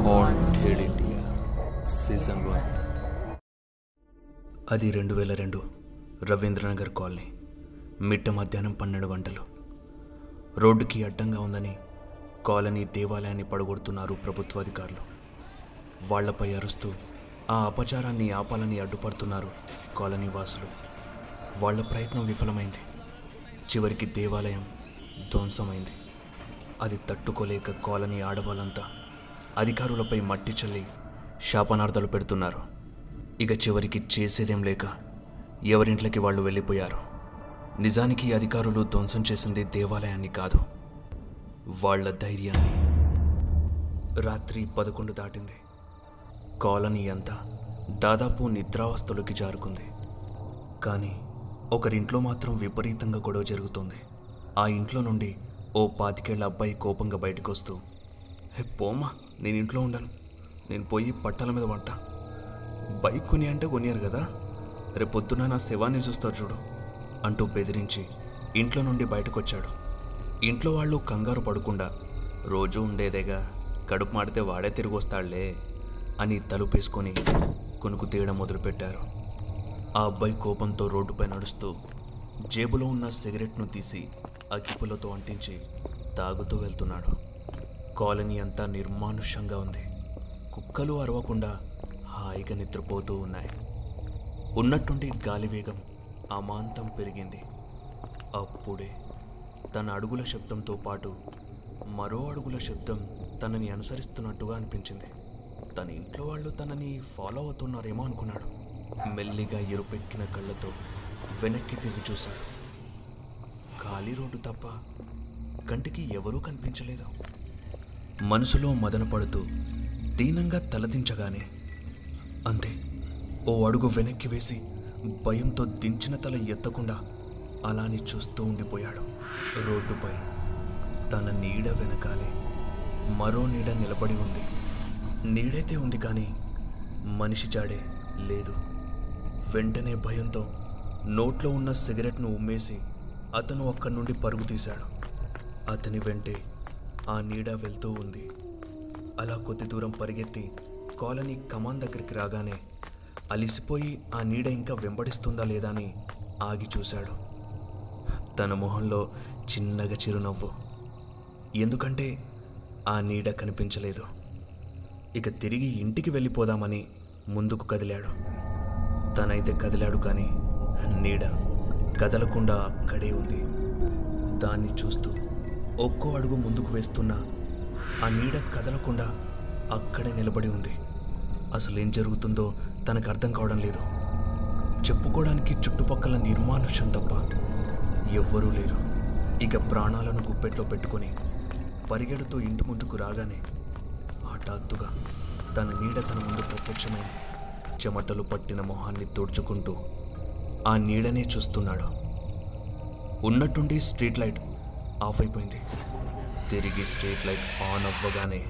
Wanted India season one అది రెండు వేల రెండు రవీంద్రనగర్ కాలనీ మిట్ట మధ్యాహ్నం పన్నెండు గంటలు. రోడ్డుకి అడ్డంగా ఉందని కాలనీ దేవాలయాన్ని పడగొడుతున్నారు ప్రభుత్వాధికారులు. వాళ్ళపై అరుస్తూ ఆ అపచారాన్ని ఆపాలని అడ్డుపడుతున్నారు కాలనీ వాసులు. వాళ్ళ ప్రయత్నం విఫలమైంది. చివరికి దేవాలయం ధ్వంసమైంది. అది తట్టుకోలేక కాలనీ ఆడవాళ్ళంతా అధికారులపై మట్టి చల్లి శాపనార్థాలు పెడుతున్నారు. ఇక చివరికి చేసేదేం లేక ఎవరింట్లకి వాళ్ళు వెళ్ళిపోయారు. నిజానికి అధికారులు ధ్వంసం చేసింది దేవాలయాన్ని కాదు వాళ్ళ ధైర్యాన్ని. రాత్రి పదకొండు దాటింది. కాలనీ అంతా దాదాపు నిద్రావస్థలోకి జారుకుంది. కానీ ఒకరింట్లో మాత్రం విపరీతంగా గొడవ జరుగుతుంది. ఆ ఇంట్లో నుండి ఓ పాతికేళ్ళ అబ్బాయి కోపంగా బయటకొస్తూ హే పోమ్మా నేను ఇంట్లో ఉండను. నేను పోయి పట్టాల మీద వంట. బైక్ కొని అంటే కొనియారు కదా. రేపు పొద్దున నా శవాన్ని చూస్తారు చూడు అంటూ బెదిరించి ఇంట్లో నుండి బయటకొచ్చాడు. ఇంట్లో వాళ్ళు కంగారు పడకుండా రోజు ఉండేదేగా కడుపు మాడితే వాడే తిరిగి వస్తాడులే అని తలుపేసుకొని కొనుక్కు తీయడం మొదలుపెట్టారు. ఆ అబ్బాయి కోపంతో రోడ్డుపై నడుస్తూ జేబులో ఉన్న సిగరెట్ను తీసి అగ్గిపుల్లతో అంటించి తాగుతూ వెళ్తున్నాడు. కాలనీ అంతా నిర్మానుష్యంగా ఉంది. కుక్కలు అరవకుండా హాయిగా నిద్రపోతూ ఉన్నాయి. ఉన్నట్టుండి గాలి వేగం అమాంతం పెరిగింది. అప్పుడే తన అడుగుల శబ్దంతో పాటు మరో అడుగుల శబ్దం తనని అనుసరిస్తున్నట్టుగా అనిపించింది. తన ఇంట్లో వాళ్ళు తనని ఫాలో అవుతున్నారేమో అనుకున్నాడు. మెల్లిగా ఎరుపెక్కిన కళ్ళతో వెనక్కి తిరిగి చూశాడు. ఖాళీ రోడ్డు తప్ప కంటికి ఎవరూ కనిపించలేదు. మనసులో మదనపడుతూ దీనంగా తలదించగానే అంతే ఓ అడుగు వెనక్కి వేసి భయంతో దించిన తల ఎత్తకుండా అలాని చూస్తూ ఉండిపోయాడు. రోడ్డుపై తన నీడ వెనకాలే మరో నీడ నిలబడి ఉంది. నీడైతే ఉంది కానీ మనిషి జాడే లేదు. వెంటనే భయంతో నోట్లో ఉన్న సిగరెట్ను ఉమ్మేసి అతను అక్కడి నుండి పరుగు తీశాడు. అతని వెంటే ఆ నీడ వెళ్తూ ఉంది. అలా కొద్ది దూరం పరిగెత్తి కాలనీ కమాన్ దగ్గరికి రాగానే అలిసిపోయి ఆ నీడ ఇంకా వెంబడిస్తుందా లేదా అని ఆగి చూశాడు. తన మొహంలో చిన్నగా చిరునవ్వు. ఎందుకంటే ఆ నీడ కనిపించలేదు. ఇక తిరిగి ఇంటికి వెళ్ళిపోదామని ముందుకు కదిలాడు. తనైతే కదిలాడు కానీ నీడ కదలకుండా అక్కడే ఉంది. దాన్ని చూస్తూ ఒక్కో అడుగు ముందుకు వేస్తున్నా ఆ నీడ కదలకుండా అక్కడే నిలబడి ఉంది. అసలు ఏం జరుగుతుందో తనకు అర్థం కావడం లేదు. చెప్పుకోవడానికి చుట్టుపక్కల నిర్మానుష్యం తప్ప ఎవ్వరూ లేరు. ఇక ప్రాణాలను గుప్పెట్లో పెట్టుకొని పరిగెడుతూ ఇంటి ముందుకు రాగానే హఠాత్తుగా తన నీడ తన ముందు ప్రత్యక్షమైంది. చెమటలు పట్టిన మొహాన్ని తుడుచుకుంటూ ఆ నీడనే చూస్తున్నాడు. ఉన్నట్టుండి స్ట్రీట్ లైట్ ఆఫ్ అయిపోయింది తిరిగి స్ట్రీట్ లైట్ ఆన్ అవ్వగానే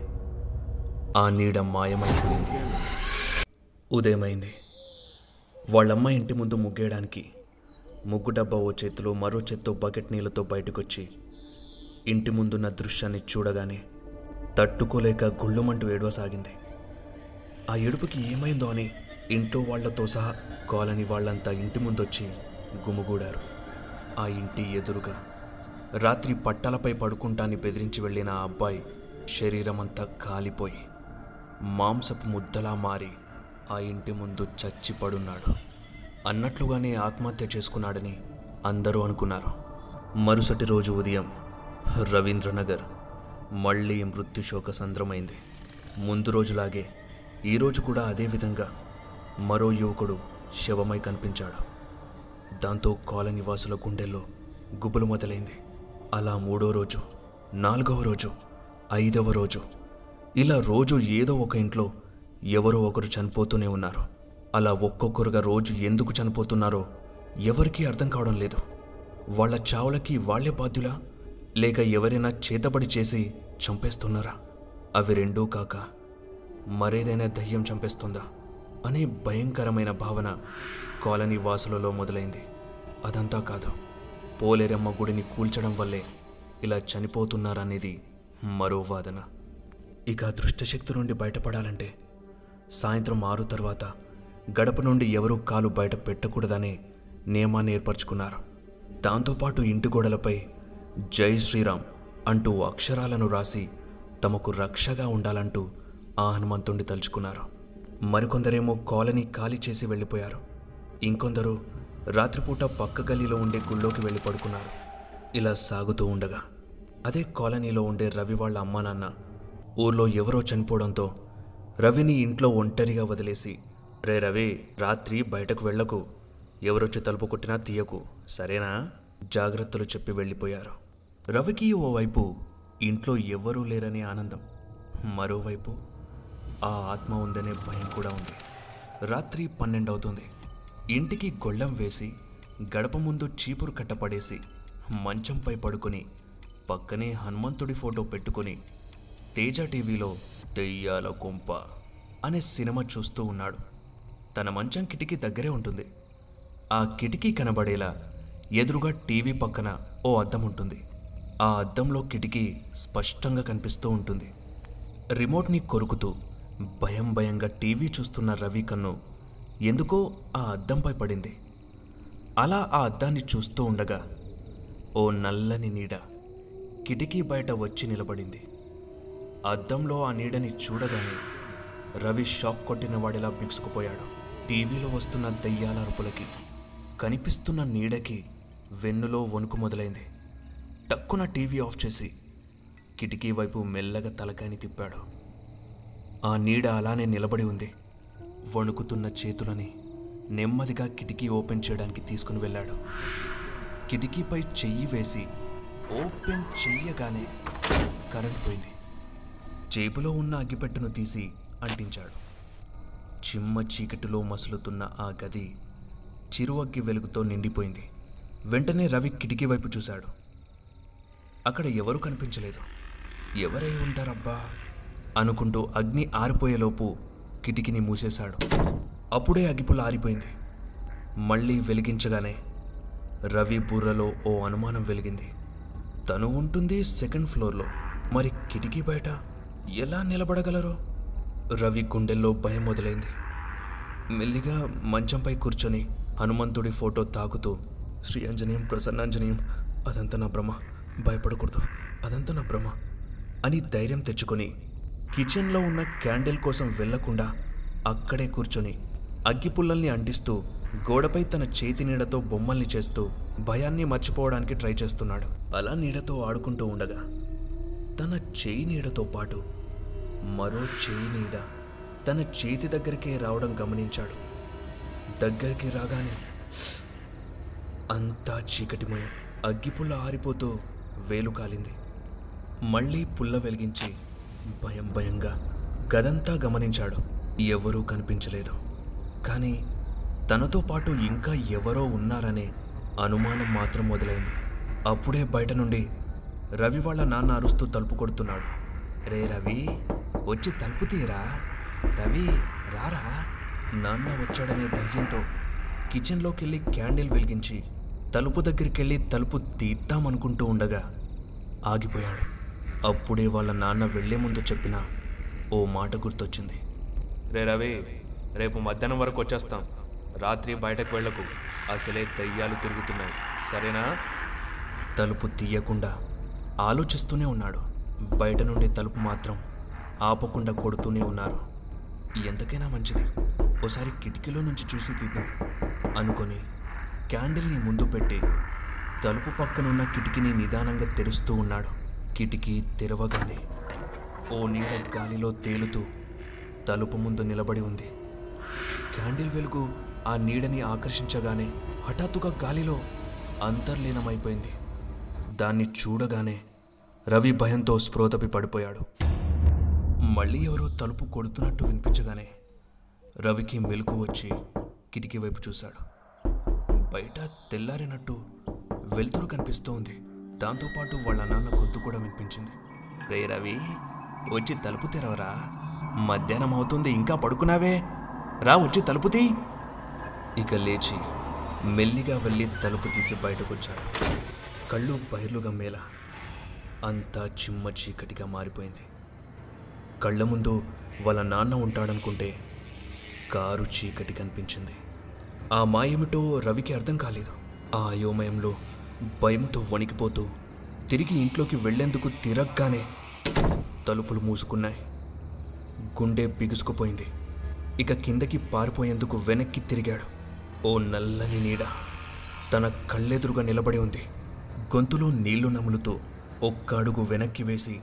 ఆ నీడ మాయమైపోయింది. ఉదయమైంది. వాళ్ళమ్మ ఇంటి ముందు ముగ్గేయడానికి ముగ్గు డబ్బా ఓ చేతిలో మరో చేత్తో బకెట్ నీళ్ళతో బయటకొచ్చి ఇంటి ముందున్న దృశ్యాన్ని చూడగానే తట్టుకోలేక గుళ్ళుమంటూ ఏడవసాగింది. ఆ ఏడుపుకి ఏమైందో అని ఇంట్లో వాళ్ళతో సహా కాలనీ వాళ్ళంతా ఇంటి ముందొచ్చి గుమిగూడారు. ఆ ఇంటి ఎదురుగా రాత్రి పట్టాలపై పడుకుంటాన్ని బెదిరించి వెళ్ళిన ఆ అబ్బాయి శరీరమంతా కాలిపోయి మాంసపు ముద్దలా మారి ఆ ఇంటి ముందు చచ్చి పడున్నాడు అన్నట్లుగానే ఆత్మహత్య చేసుకున్నాడని అందరూ అనుకున్నారు. మరుసటి రోజు ఉదయం రవీంద్రనగర్ మళ్ళీ మృత్యుశోక సంద్రమైంది. ముందు రోజులాగే ఈరోజు కూడా అదేవిధంగా మరో యువకుడు శవమై కనిపించాడు. దాంతో కాలనీ వాసుల గుండెల్లో గుబులు మొదలైంది. అలా మూడో రోజు నాలుగవ రోజు ఐదవ రోజు ఇలా రోజు ఏదో ఒక ఇంట్లో ఎవరో ఒకరు చనిపోతూనే ఉన్నారు. అలా ఒక్కొక్కరుగా రోజు ఎందుకు చనిపోతున్నారో ఎవరికీ అర్థం కావడం లేదు. వాళ్ళ చావులకి వాళ్ళే బాధ్యులా? లేక ఎవరైనా చేతబడి చేసి చంపేస్తున్నారా? అవి రెండూ కాక మరేదైనా దయ్యం చంపేస్తుందా? అనే భయంకరమైన భావన కాలనీ వాసులలో మొదలైంది. అదంతా కాదు. పోలేరమ్మ గుడిని కూల్చడం వల్లే ఇలా చనిపోతున్నారనేది మరో వాదన. ఇక దృష్టశక్తి నుండి బయటపడాలంటే సాయంత్రం ఆరు తర్వాత గడప నుండి ఎవరూ కాలు బయట పెట్టకూడదనే నియమాన్ని ఏర్పరచుకున్నారు. దాంతోపాటు ఇంటి గోడలపై జై శ్రీరామ్ అంటూ అక్షరాలను రాసి తమకు రక్షగా ఉండాలంటూ ఆ హనుమంతుణ్ణి తలుచుకున్నారు. మరికొందరేమో కాలనీ ఖాళీ చేసి వెళ్ళిపోయారు. ఇంకొందరు రాత్రిపూట పక్క గల్లీలో ఉండే గుళ్ళోకి వెళ్ళి పడుకున్నారు. ఇలా సాగుతూ ఉండగా అదే కాలనీలో ఉండే రవి వాళ్ళ అమ్మా నాన్న ఊర్లో ఎవరో చనిపోవడంతో రవిని ఇంట్లో ఒంటరిగా వదిలేసి రే రవి రాత్రి బయటకు వెళ్ళకు. ఎవరొచ్చి తలుపు కొట్టినా తీయకు. సరేనా? జాగ్రత్తలు చెప్పి వెళ్ళిపోయారు. రవికి ఓవైపు ఇంట్లో ఎవ్వరూ లేరనే ఆనందం మరోవైపు ఆ ఆత్మ ఉందనే భయం కూడా ఉంది. రాత్రి పన్నెండు అవుతుంది ఇంటికి గొళ్ళెం వేసి గడప ముందు చీపురు కట్టపడేసి మంచంపై పడుకుని పక్కనే హనుమంతుడి ఫోటో పెట్టుకొని తేజ టీవీలో దెయ్యాల కొంప అనే సినిమా చూస్తూ ఉన్నాడు. తన మంచం కిటికీ దగ్గరే ఉంటుంది. ఆ కిటికీ కనబడేలా ఎదురుగా టీవీ పక్కన ఓ అద్దం ఉంటుంది. ఆ అద్దంలో కిటికీ స్పష్టంగా కనిపిస్తూ ఉంటుంది. రిమోట్ని కొరుకుతూ భయం భయంగా టీవీ చూస్తున్న రవి కన్ను ఎందుకో ఆ అద్దంపై పడింది. అలా ఆ అద్దాన్ని చూస్తూ ఉండగా ఓ నల్లని నీడ కిటికీ బయట వచ్చి నిలబడింది. అద్దంలో ఆ నీడని చూడగానే రవి షాక్ కొట్టిన వాడిలా బిగుసుకుపోయాడు. టీవీలో వస్తున్న దయ్యాల అరుపులకి కనిపిస్తున్న నీడకి వెన్నులో వణుకు మొదలైంది. టక్కున టీవీ ఆఫ్ చేసి కిటికీ వైపు మెల్లగా తలకాయని తిప్పాడు. ఆ నీడ అలానే నిలబడి ఉంది. వణుకుతున్న చేతులని నెమ్మదిగా కిటికీ ఓపెన్ చేయడానికి తీసుకుని వెళ్ళాడు. కిటికీపై చెయ్యి వేసి ఓపెన్ చెయ్యగానే కరెంట్ పోయింది. జేబులో ఉన్న అగ్గిపెట్టెను తీసి అంటించాడు. చిమ్మ చీకటిలో మసులుతున్న ఆ గది చిరువగ్గి వెలుగుతో నిండిపోయింది. వెంటనే రవి కిటికీ వైపు చూశాడు. అక్కడ ఎవరూ కనిపించలేదు. ఎవరై ఉంటారబ్బా? అనుకుంటూ అగ్ని ఆరిపోయేలోపు కిటికీని మూసేశాడు. అప్పుడే అగ్గిపుల్ల ఆరిపోయింది. మళ్ళీ వెలిగించగానే రవి బుర్రలో ఓ అనుమానం వెలిగింది. తను ఉంటుంది సెకండ్ ఫ్లోర్లో. మరి కిటికీ బయట ఎలా నిలబడగలరో? రవి గుండెల్లో భయం మొదలైంది. మెల్లిగా మంచంపై కూర్చొని హనుమంతుడి ఫోటో తాకుతూ శ్రీ ఆంజనేయం ప్రసన్నాంజనేయం అదంతా నా భ్రమ. భయపడకూడదు. అదంతా నా భ్రమ అని ధైర్యం తెచ్చుకొని కిచెన్లో ఉన్న క్యాండిల్ కోసం వెళ్ళకుండా అక్కడే కూర్చొని అగ్గిపుల్లల్ని అంటిస్తూ గోడపై తన చేతి నీడతో బొమ్మల్ని చేస్తూ భయాన్ని మర్చిపోవడానికి ట్రై చేస్తున్నాడు. అలా నీడతో ఆడుకుంటూ ఉండగా తన చేయి నీడతో పాటు మరో చేయి నీడ తన చేతి దగ్గరికే రావడం గమనించాడు. దగ్గరికి రాగానే అంతా చీకటిమయం. అగ్గిపుల్ల ఆరిపోతూ వేలు కాలింది. మళ్ళీ పుల్ల వెలిగించి భయం భయంగా గదంతా గమనించాడు. ఎవరూ కనిపించలేదు. కానీ తనతో పాటు ఇంకా ఎవరో ఉన్నారనే అనుమానం మాత్రం మొదలైంది. అప్పుడే బయట నుండి రవి వాళ్ళ నాన్న అరుస్తూ తలుపు కొడుతున్నాడు. రే రవి వచ్చి తలుపు తీరా? రవి రారా? నాన్న వచ్చాడనే ధైర్యంతో కిచెన్లోకి వెళ్ళి క్యాండిల్ వెలిగించి తలుపు దగ్గరికి వెళ్ళి తలుపు తీద్దామనుకుంటూ ఉండగా ఆగిపోయాడు. అప్పుడే వాళ్ళ నాన్న వెళ్ళే ముందు చెప్పిన ఓ మాట గుర్తొచ్చింది. రే రవి రేపు మధ్యాహ్నం వరకు వచ్చేస్తాం. రాత్రి బయటకు వెళ్ళకు. అసలే దయ్యాలు తిరుగుతున్నాయి. సరేనా? తలుపు తీయకుండా ఆలోచిస్తూనే ఉన్నాడు. బయట నుండి తలుపు మాత్రం ఆపకుండా కొడుతూనే ఉన్నారు. ఎంతకైనా మంచిది. ఓసారి కిటికీలో నుంచి చూసి తీద్దాం అనుకొని క్యాండిల్ని ముందు పెట్టి తలుపు పక్కనున్న కిటికీని నిదానంగా తెరుస్తూ ఉన్నాడు. కిటికీ తెరవగానే ఓ నీడ గాలిలో తేలుతూ తలుపు ముందు నిలబడి ఉంది. క్యాండిల్ వెలుగు ఆ నీడని ఆకర్షించగానే హఠాత్తుగా గాలిలో అంతర్లీనమైపోయింది. దాన్ని చూడగానే రవి భయంతో స్పృహతపి పడిపోయాడు. మళ్ళీ ఎవరో తలుపు కొడుతున్నట్టు వినిపించగానే రవికి మెలకు వచ్చి కిటికీ వైపు చూశాడు. బయట తెల్లారినట్టు వెలుతురు కనిపిస్తూ ఉంది. దాంతోపాటు వాళ్ళ నాన్న గొంతు కూడా వినిపించింది. రే రవి వచ్చి తలుపు తెరవరా? మధ్యాహ్నం అవుతుంది ఇంకా పడుకున్నావే? రా వచ్చి తలుపు తీ. ఇక లేచి మెల్లిగా వెళ్ళి తలుపు తీసి బయటకొచ్చాడు. కళ్ళు బైర్లు గమ్మేలా అంతా చిమ్మ చీకటిగా మారిపోయింది. కళ్ళ ముందు వాళ్ళ నాన్న ఉంటాడనుకుంటే కారు చీకటి కనిపించింది ఆ మాయేమిటో రవికి అర్థం కాలేదు. ఆ అయోమయంలో భయంతో వణికిపోతూ తిరిగి ఇంట్లోకి వెళ్ళేందుకు తిరగ్గానే తలుపులు మూసుకున్నాయి. గుండె బిగుసుకుపోయింది. ఇక కిందకి పారిపోయేందుకు వెనక్కి తిరిగాడు. ఓ నల్లని నీడ తన కళ్ళెదురుగా నిలబడి ఉంది. గొంతులో నీళ్ళు నములుతూ ఒక్క అడుగు వెనక్కి వేసి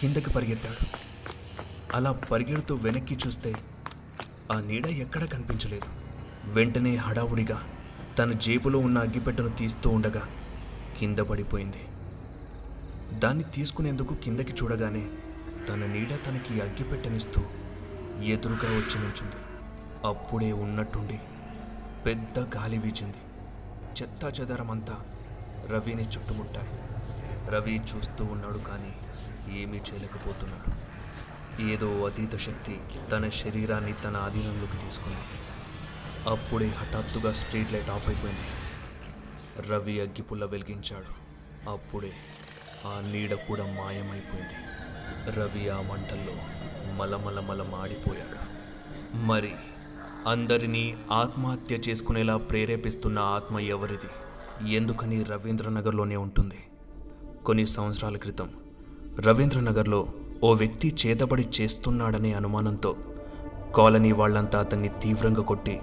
కిందకి పరిగెత్తాడు. అలా పరిగెడుతూ వెనక్కి చూస్తే ఆ నీడ ఎక్కడా కనిపించలేదు. వెంటనే హడావుడిగా తన జేబులో ఉన్న అగ్గిపెట్టెను తీస్తూ ఉండగా కింద పడిపోయింది. దాన్ని తీసుకునేందుకు కిందకి చూడగానే తన నీడ తనకి అగ్గిపెట్టనిస్తూ ఎదురుగా వచ్చి నుంచింది అప్పుడే ఉన్నట్టుండి పెద్ద గాలి వీచింది. చెత్తా చెదరమంతా రవిని చుట్టుముట్టాయి. రవి చూస్తూ ఉన్నాడు కానీ ఏమీ చేయలేకపోతున్నాడు. ఏదో అతీత శక్తి తన శరీరాన్ని తన ఆధీనంలోకి తీసుకుంది. అప్పుడే హఠాత్తుగా స్ట్రీట్ లైట్ ఆఫ్ అయిపోయింది. రవి అగ్గిపుల్ల వెలిగించాడు. అప్పుడే ఆ నీడ కూడా మాయమైపోయింది. రవి ఆ మంటల్లో మలమలమల మాడిపోయాడు మరి అందరినీ ఆత్మహత్య చేసుకునేలా ప్రేరేపిస్తున్న ఆత్మ ఎవరిది? ఎందుకని రవీంద్రనగర్లోనే ఉంటుంది? కొన్ని సంవత్సరాల క్రితం రవీంద్రనగర్లో ఓ వ్యక్తి చేతబడి చేస్తున్నాడనే అనుమానంతో కాలనీ వాళ్ళంతా అతన్ని తీవ్రంగా కొట్టి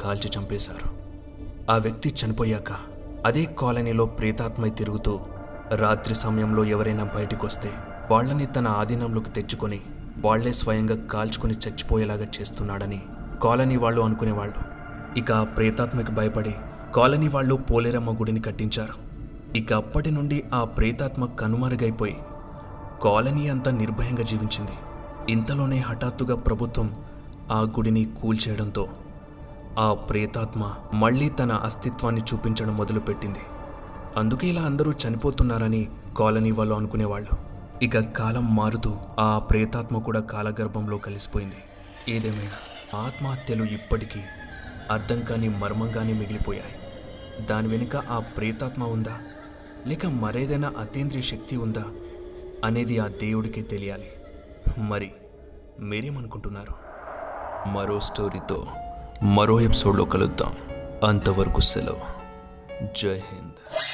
కాల్చి చంపేశారు. ఆ వ్యక్తి చనిపోయాక అదే కాలనీలో ప్రేతాత్మై తిరుగుతూ రాత్రి సమయంలో ఎవరైనా బయటకొస్తే వాళ్ళని వాళ్ళని తన ఆధీనంలోకి తెచ్చుకొని వాళ్ళే స్వయంగా కాల్చుకొని చచ్చిపోయేలాగా చేస్తున్నాడని కాలనీ వాళ్ళు అనుకునేవాళ్ళు. ఇక ఆ ప్రేతాత్మకి భయపడి కాలనీ వాళ్ళు పోలేరమ్మ గుడిని కట్టించారు. ఇక అప్పటి నుండి ఆ ప్రేతాత్మ కనుమరుగైపోయి కాలనీ అంతా నిర్భయంగా జీవించింది. ఇంతలోనే హఠాత్తుగా ప్రభుత్వం ఆ గుడిని కూల్చేయడంతో ఆ ప్రేతాత్మ మళ్ళీ తన అస్తిత్వాన్ని చూపించడం మొదలుపెట్టింది. అందుకే ఇలా అందరూ చనిపోతున్నారని కాలనీ వాళ్ళు అనుకునేవాళ్ళు. ఇక కాలం మారుతూ ఆ ప్రేతాత్మ కూడా కాలగర్భంలో కలిసిపోయింది. ఏదేమైనా ఆత్మహత్యలు ఇప్పటికీ అర్థం కాని మర్మంగానే మిగిలిపోయాయి. దాని వెనుక ఆ ప్రేతాత్మ ఉందా? లేక మరేదైనా అతీంద్రియ శక్తి ఉందా? అనేది ఆ దేవుడికే తెలియాలి. మరి మీరేమనుకుంటున్నారు? మరో స్టోరీతో మరో ఎపిసోడ్లో కలుద్దాం. అంతవరకు సెలవు. జై హింద్.